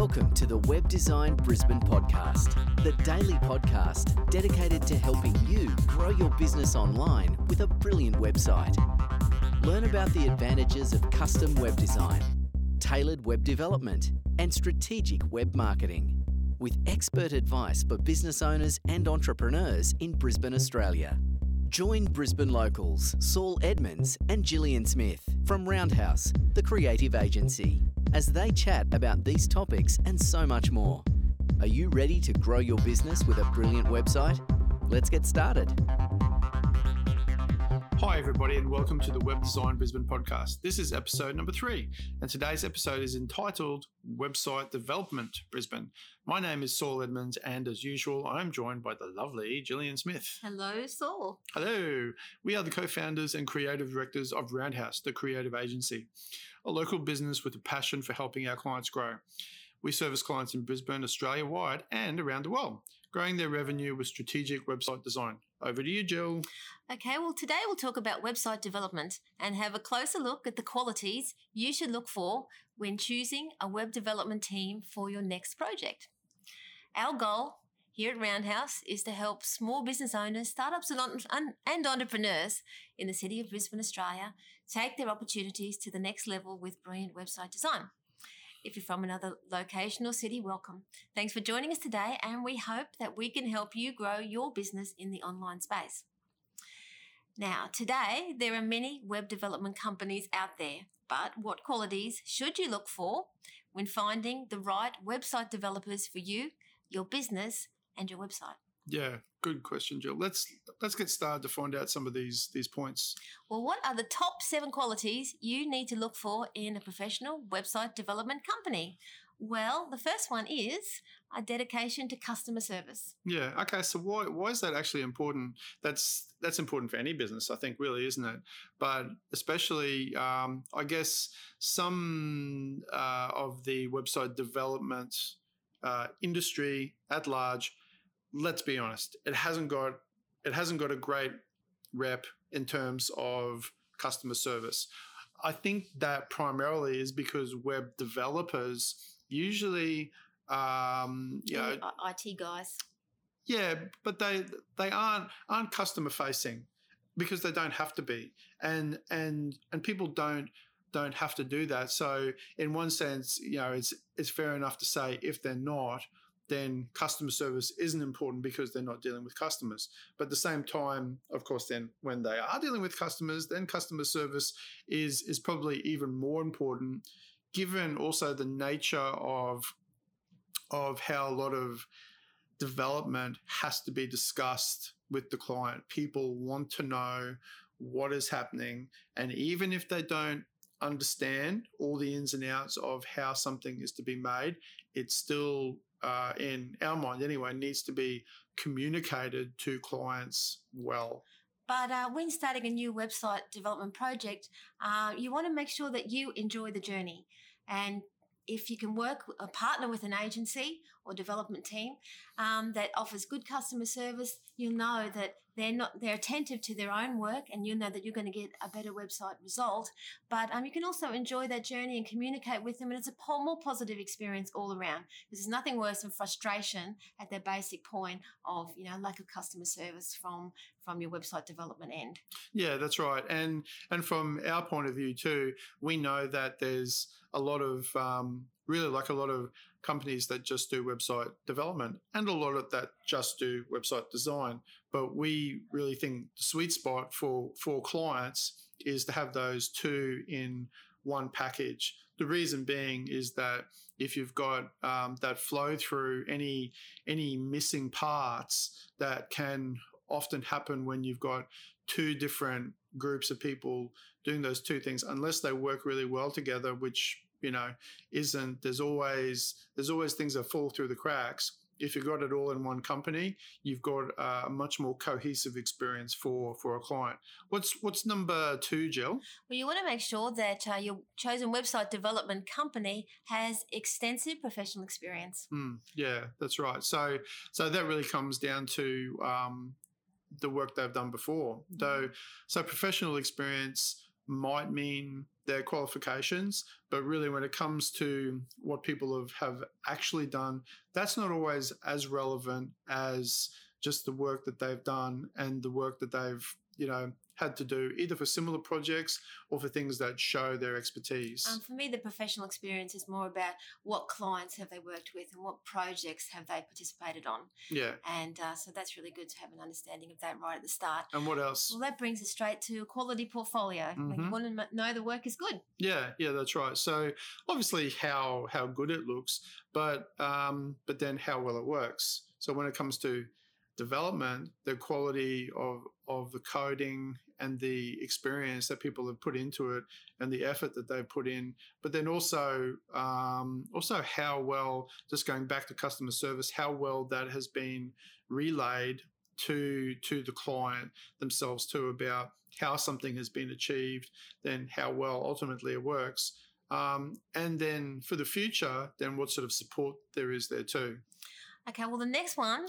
Welcome to the Web Design Brisbane podcast, the daily podcast dedicated to helping you grow your business online with a brilliant website. Learn about the advantages of custom web design, tailored web development, and strategic web marketing with expert advice for business owners and entrepreneurs in Brisbane, Australia. Join Brisbane locals Saul Edmonds and Gillian Smith from Roundhouse, the creative agency, as they chat about these topics and so much more. Are you ready to grow your business with a brilliant website? Let's get started. Hi, everybody, and welcome to the Web Design Brisbane podcast. This is episode number three, and today's episode is entitled Website Development Brisbane. My name is Saul Edmonds, and as usual, I'm joined by the lovely Gillian Smith. Hello, Saul. Hello. We are the co founders and creative directors of Roundhouse, the creative agency, a local business with a passion for helping our clients grow. We service clients in Brisbane, Australia wide, and around the world, growing their revenue with strategic website design. Over to you, Jill. Okay, well, today we'll talk about website development and have a closer look at the qualities you should look for when choosing a web development team for your next project. Our goal here at Roundhouse is to help small business owners, startups, and entrepreneurs in the city of Brisbane, Australia, take their opportunities to the next level with brilliant website design. If you're from another location or city, welcome. Thanks for joining us today, and we hope that we can help you grow your business in the online space. Now, today, there are many web development companies out there, but what qualities should you look for when finding the right website developers for you, your business, and your website? Yeah, good question, Jill. Let's let's get started to find out some of these these points. Well, what are the top seven qualities you need to look for in a professional website development company? Well, the first one is a dedication to customer service. Yeah. Okay. So why why is that actually important? That's that's important for any business, I think, really, isn't it? But especially, um, I guess, some uh, of the website development uh, industry at large let's be honest, it hasn't got it hasn't got a great rep in terms of customer service. I think that primarily is because web developers usually, um, you know, IT guys. Yeah, but they they aren't aren't customer facing because they don't have to be, and and and people don't don't have to do that. So in one sense, you know, it's it's fair enough to say if they're not, then customer service isn't important because they're not dealing with customers. But at the same time, of course, then when they are dealing with customers, then customer service is is probably even more important, given also the nature of of how a lot of development has to be discussed with the client. People want to know what is happening, and even if they don't understand all the ins and outs of how something is to be made, it's still uh, in our mind anyway, needs to be communicated to clients well. But uh, when starting a new website development project, uh, you want to make sure that you enjoy the journey. And if you can work a partner with an agency or development team um, that offers good customer service, you'll know that they're not they're attentive to their own work, and you'll know that you're going to get a better website result. But um, you can also enjoy that journey and communicate with them, and it's a more positive experience all around. Because there's nothing worse than frustration at their basic point of you know lack of customer service from from your website development end. Yeah, that's right, and and from our point of view too, we know that there's a lot of um, really like a lot of companies that just do website development and a lot of that just do website design. But we really think the sweet spot for for clients is to have those two in one package. The reason being is that if you've got um, that flow through any any missing parts that can often happen when you've got two different groups of people doing those two things unless they work really well together which you know isn't there's always there's always things that fall through the cracks. If you've got it all in one company you've got a much more cohesive experience for for a client. What's what's number two jill? Well you want to make sure that uh, your chosen website development company has extensive professional experience. Mm, yeah that's right. So so that really comes down to um, the work they've done before. Though so professional experience might mean their qualifications, but really when it comes to what people have, have actually done, that's not always as relevant as just the work that they've done and the work that they've, you know, had to do either for similar projects or for things that show their expertise. Um, for me, the professional experience is more about what clients have they worked with and what projects have they participated on. yeah. And uh, so that's really good to have an understanding of that right at the start. And what else? Well, that brings us straight to a quality portfolio. Like you want to know the work is good. Yeah, yeah, that's right. So obviously how how good it looks, but um, but then how well it works. So when it comes to development, the quality of of the coding and the experience that people have put into it and the effort that they've put in, but then also um, also how well just going back to customer service, how well that has been relayed to to the client themselves too about how something has been achieved, then how well ultimately it works. Um, and then for the future, then what sort of support there is there too. Okay, well, the next one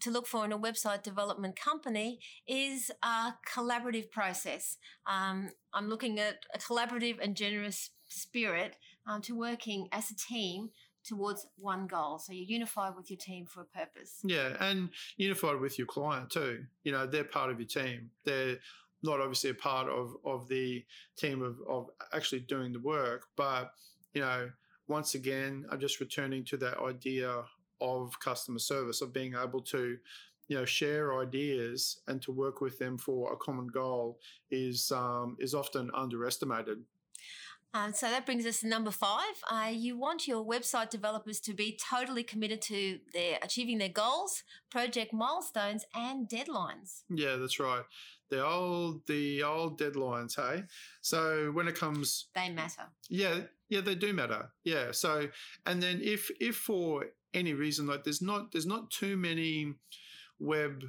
to look for in a website development company is a collaborative process. Um, I'm looking at a collaborative and generous spirit um, to working as a team towards one goal. So you're unified with your team for a purpose. Yeah, and unified with your client too. You know, they're part of your team. They're not obviously a part of, of the team of, of actually doing the work, but you know, once again, I'm just returning to that idea of customer service, of being able to, you know, share ideas and to work with them for a common goal is um, is often underestimated. Um, so that brings us to number five. Uh, you want your website developers to be totally committed to their achieving their goals, project milestones, and deadlines. Yeah, that's right. The old the old deadlines, hey. So when it comes They matter. Yeah, yeah, they do matter. Yeah. So, and then if if for any reason like there's not there's not too many web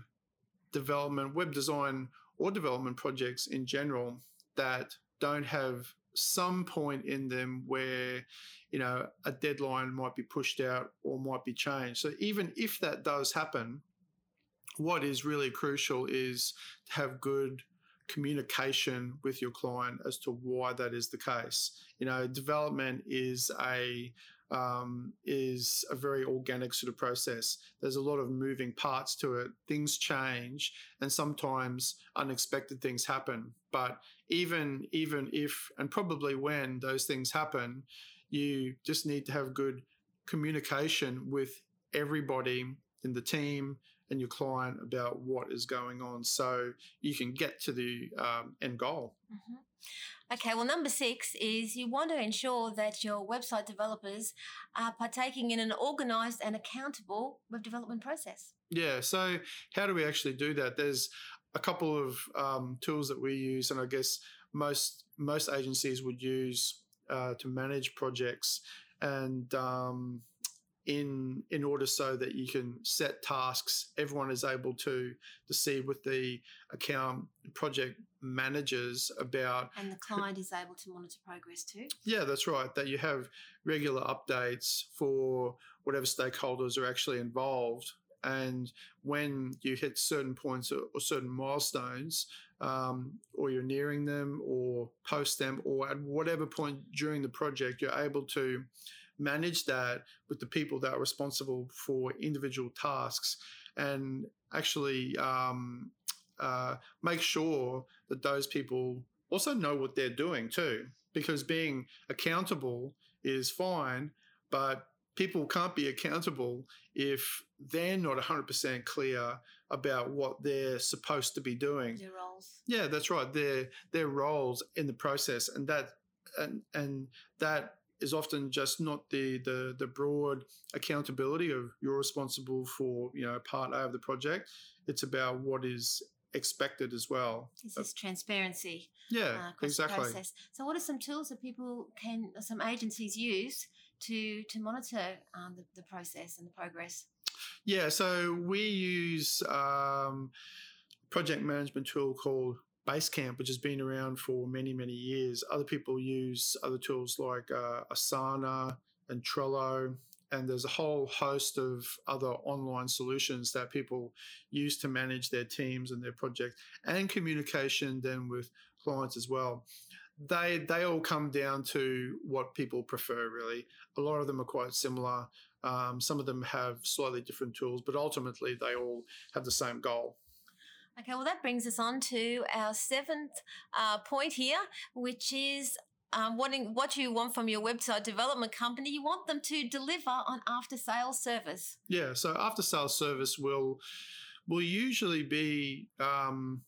development, web design, or development projects in general that don't have some point in them where you know a deadline might be pushed out or might be changed. So even if that does happen, what is really crucial is to have good communication with your client as to why that is the case. You know, development is a um, is a very organic sort of process. There's a lot of moving parts to it. Things change, and sometimes unexpected things happen. But even even if and probably when those things happen, you just need to have good communication with everybody in the team and your client about what is going on so you can get to the um, end goal. Mhm. Okay, well, number six is you want to ensure that your website developers are partaking in an organized and accountable web development process. Yeah. So how do we actually do that? There's a couple of um, tools that we use, and I guess most most agencies would use uh, to manage projects, and um, in in order so that you can set tasks, everyone is able to to see with the account project managers about And the client is able to monitor progress too. yeah, that's right. That you have regular updates for whatever stakeholders are actually involved. And when you hit certain points or, or certain milestones, um, or you're nearing them or post them, or at whatever point during the project, you're able to manage that with the people that are responsible for individual tasks and actually um, uh, make sure that those people also know what they're doing too. Because being accountable is fine, but people can't be accountable if they're not 100% clear about what they're supposed to be doing. Your roles. Yeah, that's right. Their their roles in the process, and that and and that is often just not the the the broad accountability of you're responsible for you know part A of the project. It's about what is expected as well. This is transparency Yeah, uh, exactly. process. So, what are some tools that people can, some agencies use to to monitor um, the, the process and the progress? Yeah, so we use um, project management tool called Basecamp, which has been around for many, many years. Other people use other tools like uh, Asana and Trello, and there's a whole host of other online solutions that people use to manage their teams and their projects and communication then with clients as well. they they all come down to what people prefer. Really, a lot of them are quite similar. Um, some of them have slightly different tools, but ultimately they all have the same goal. Okay, well, that brings us on to our seventh uh, point here, which is um, what you want from your website development company. You want them to deliver on after sales service. Yeah, so after sales service will will usually be um,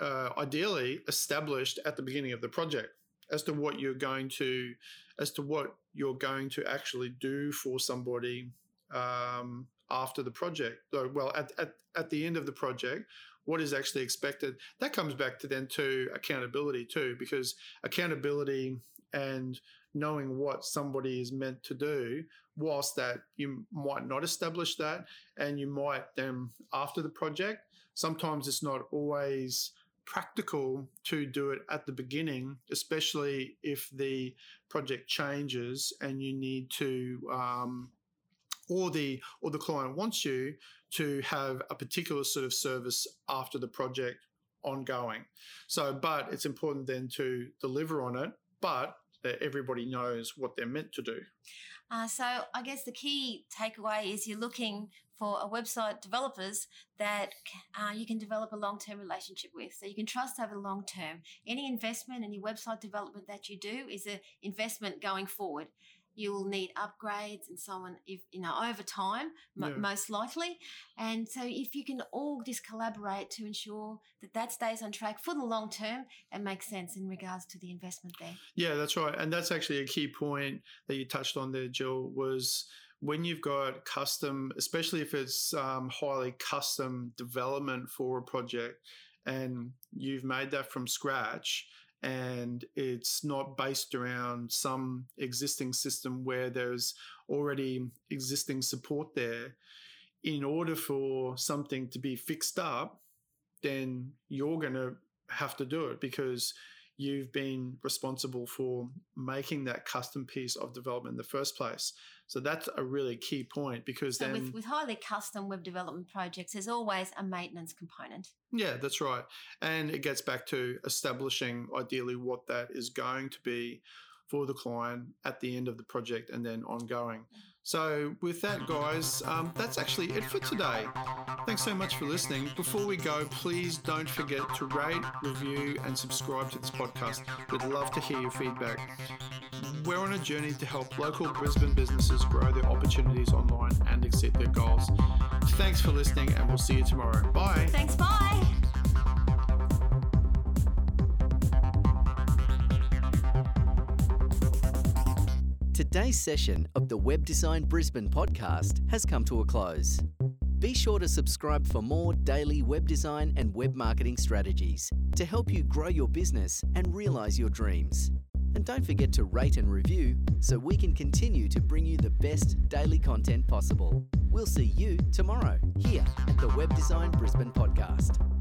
uh, ideally established at the beginning of the project as to what you're going to as to what you're going to actually do for somebody um, after the project. Well, at, at, at the end of the project, what is actually expected. That comes back to then to accountability too, because accountability and knowing what somebody is meant to do, whilst that you might not establish that, and you might then after the project, sometimes it's not always practical to do it at the beginning, especially if the project changes and you need to, um, or the or the client wants you to have a particular sort of service after the project ongoing. So, but it's important then to deliver on it, but that everybody knows what they're meant to do. Uh, so, I guess the key takeaway is you're looking for a website developers that uh, you can develop a long term relationship with. So, you can trust over the long term. Any investment in your website development that you do is an investment going forward you will need upgrades and so on if you know over time yeah. most likely. And so if you can all just collaborate to ensure that that stays on track for the long term it makes sense in regards to the investment there. Yeah that's right. And that's actually a key point that you touched on there jill was when you've got custom especially if it's um, highly custom development for a project and you've made that from scratch and it's not based around some existing system where there's already existing support there. In order for something to be fixed up, then you're going to have to do it because you've been responsible for making that custom piece of development in the first place. So that's a really key point because so then with, with highly custom web development projects, there's always a maintenance component. Yeah, that's right. And it gets back to establishing ideally what that is going to be for the client at the end of the project and then ongoing. Mm-hmm. So, with that, guys, um, that's actually it for today. Thanks so much for listening. Before we go, please don't forget to rate, review, and subscribe to this podcast. We'd love to hear your feedback. We're on a journey to help local Brisbane businesses grow their opportunities online and exceed their goals. Thanks for listening, and we'll see you tomorrow. Bye. Thanks. Bye. Today's session of the Web Design Brisbane podcast has come to a close. Be sure to subscribe for more daily web design and web marketing strategies to help you grow your business and realize your dreams. And don't forget to rate and review so we can continue to bring you the best daily content possible. We'll see you tomorrow here at the Web Design Brisbane podcast.